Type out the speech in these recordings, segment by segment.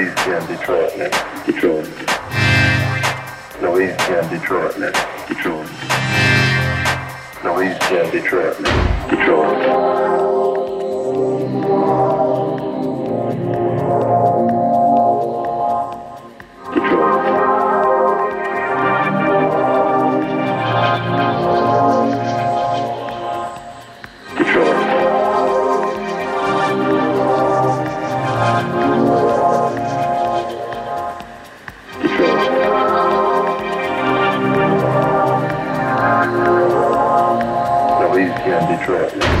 In Detroit now. Detroit. In Detroit now. Detroit. In Detroit. Detroit. Detroit. Easy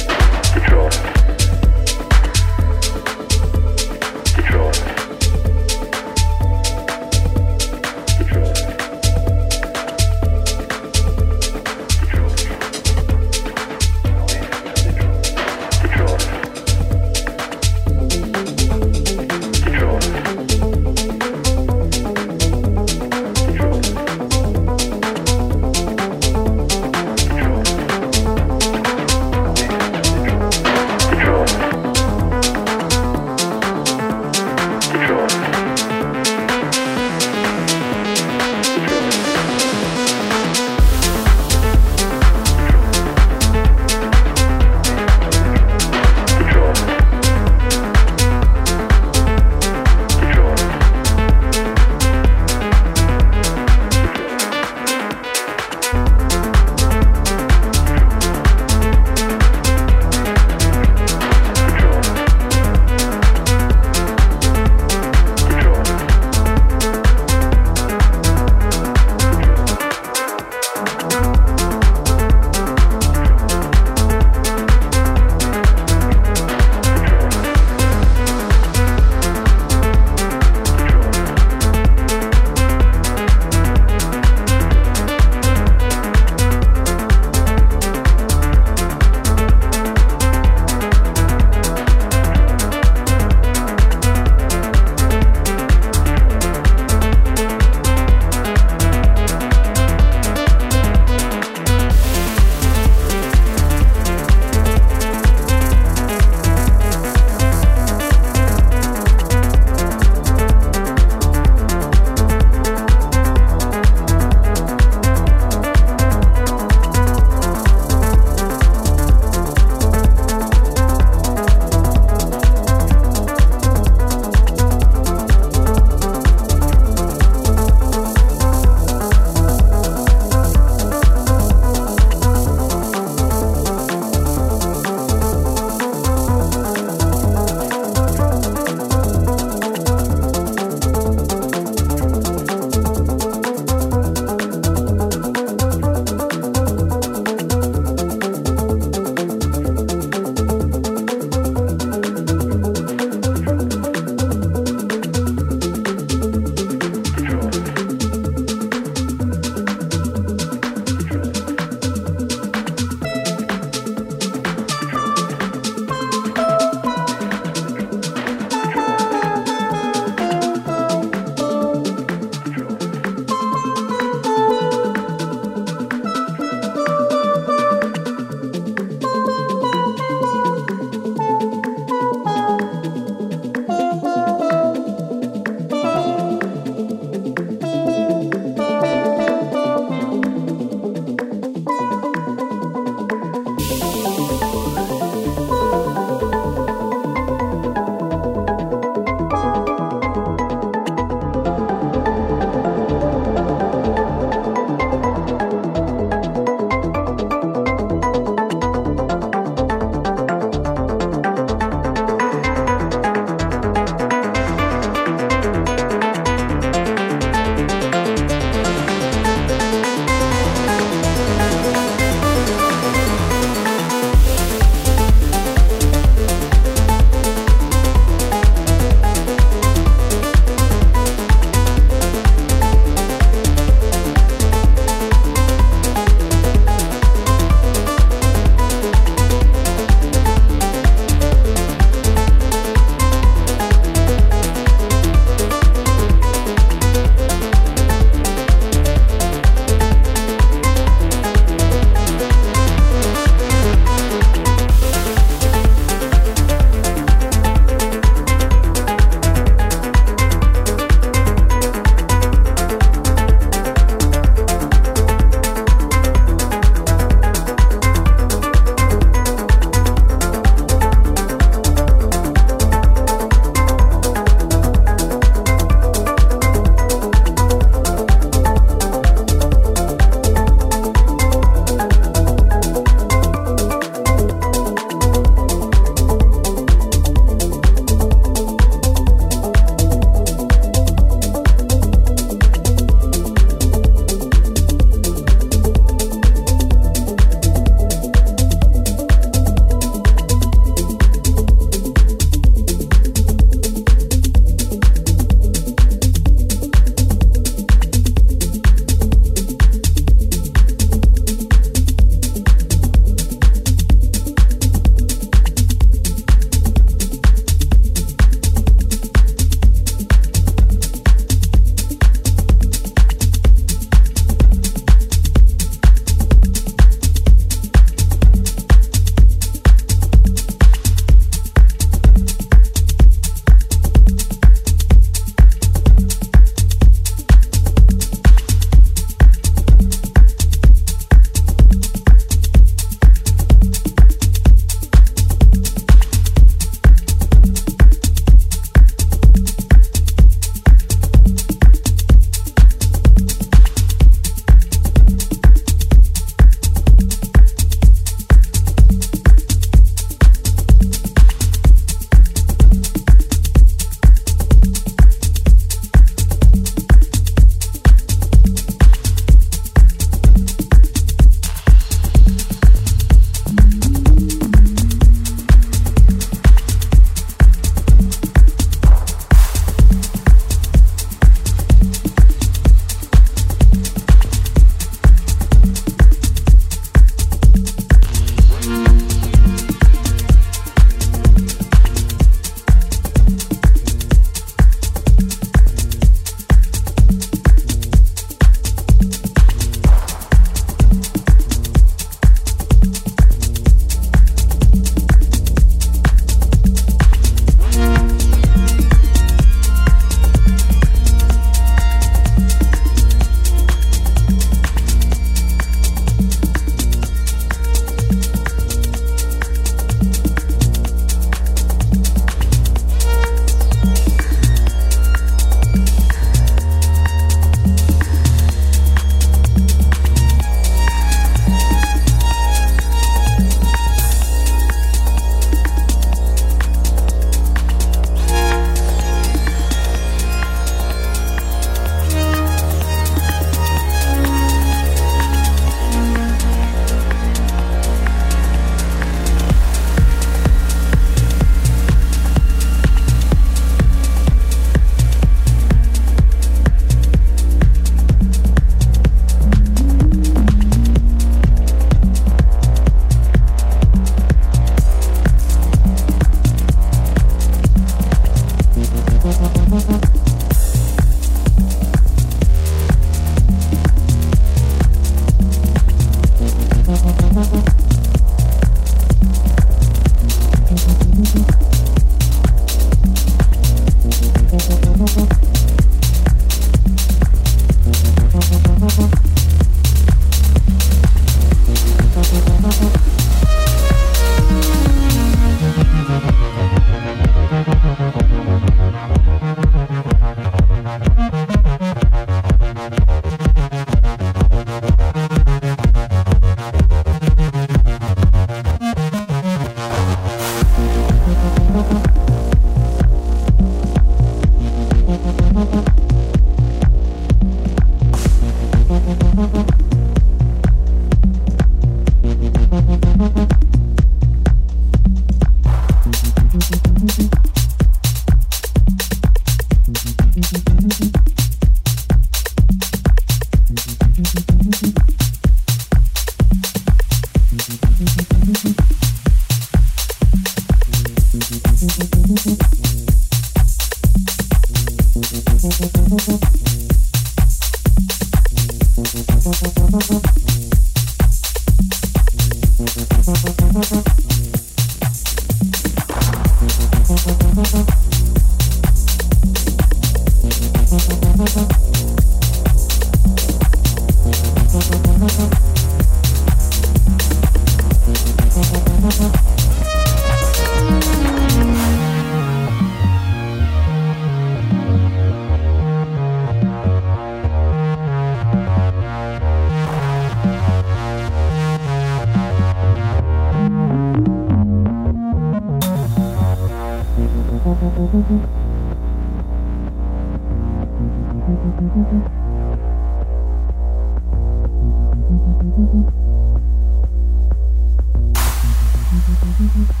Mm-hmm.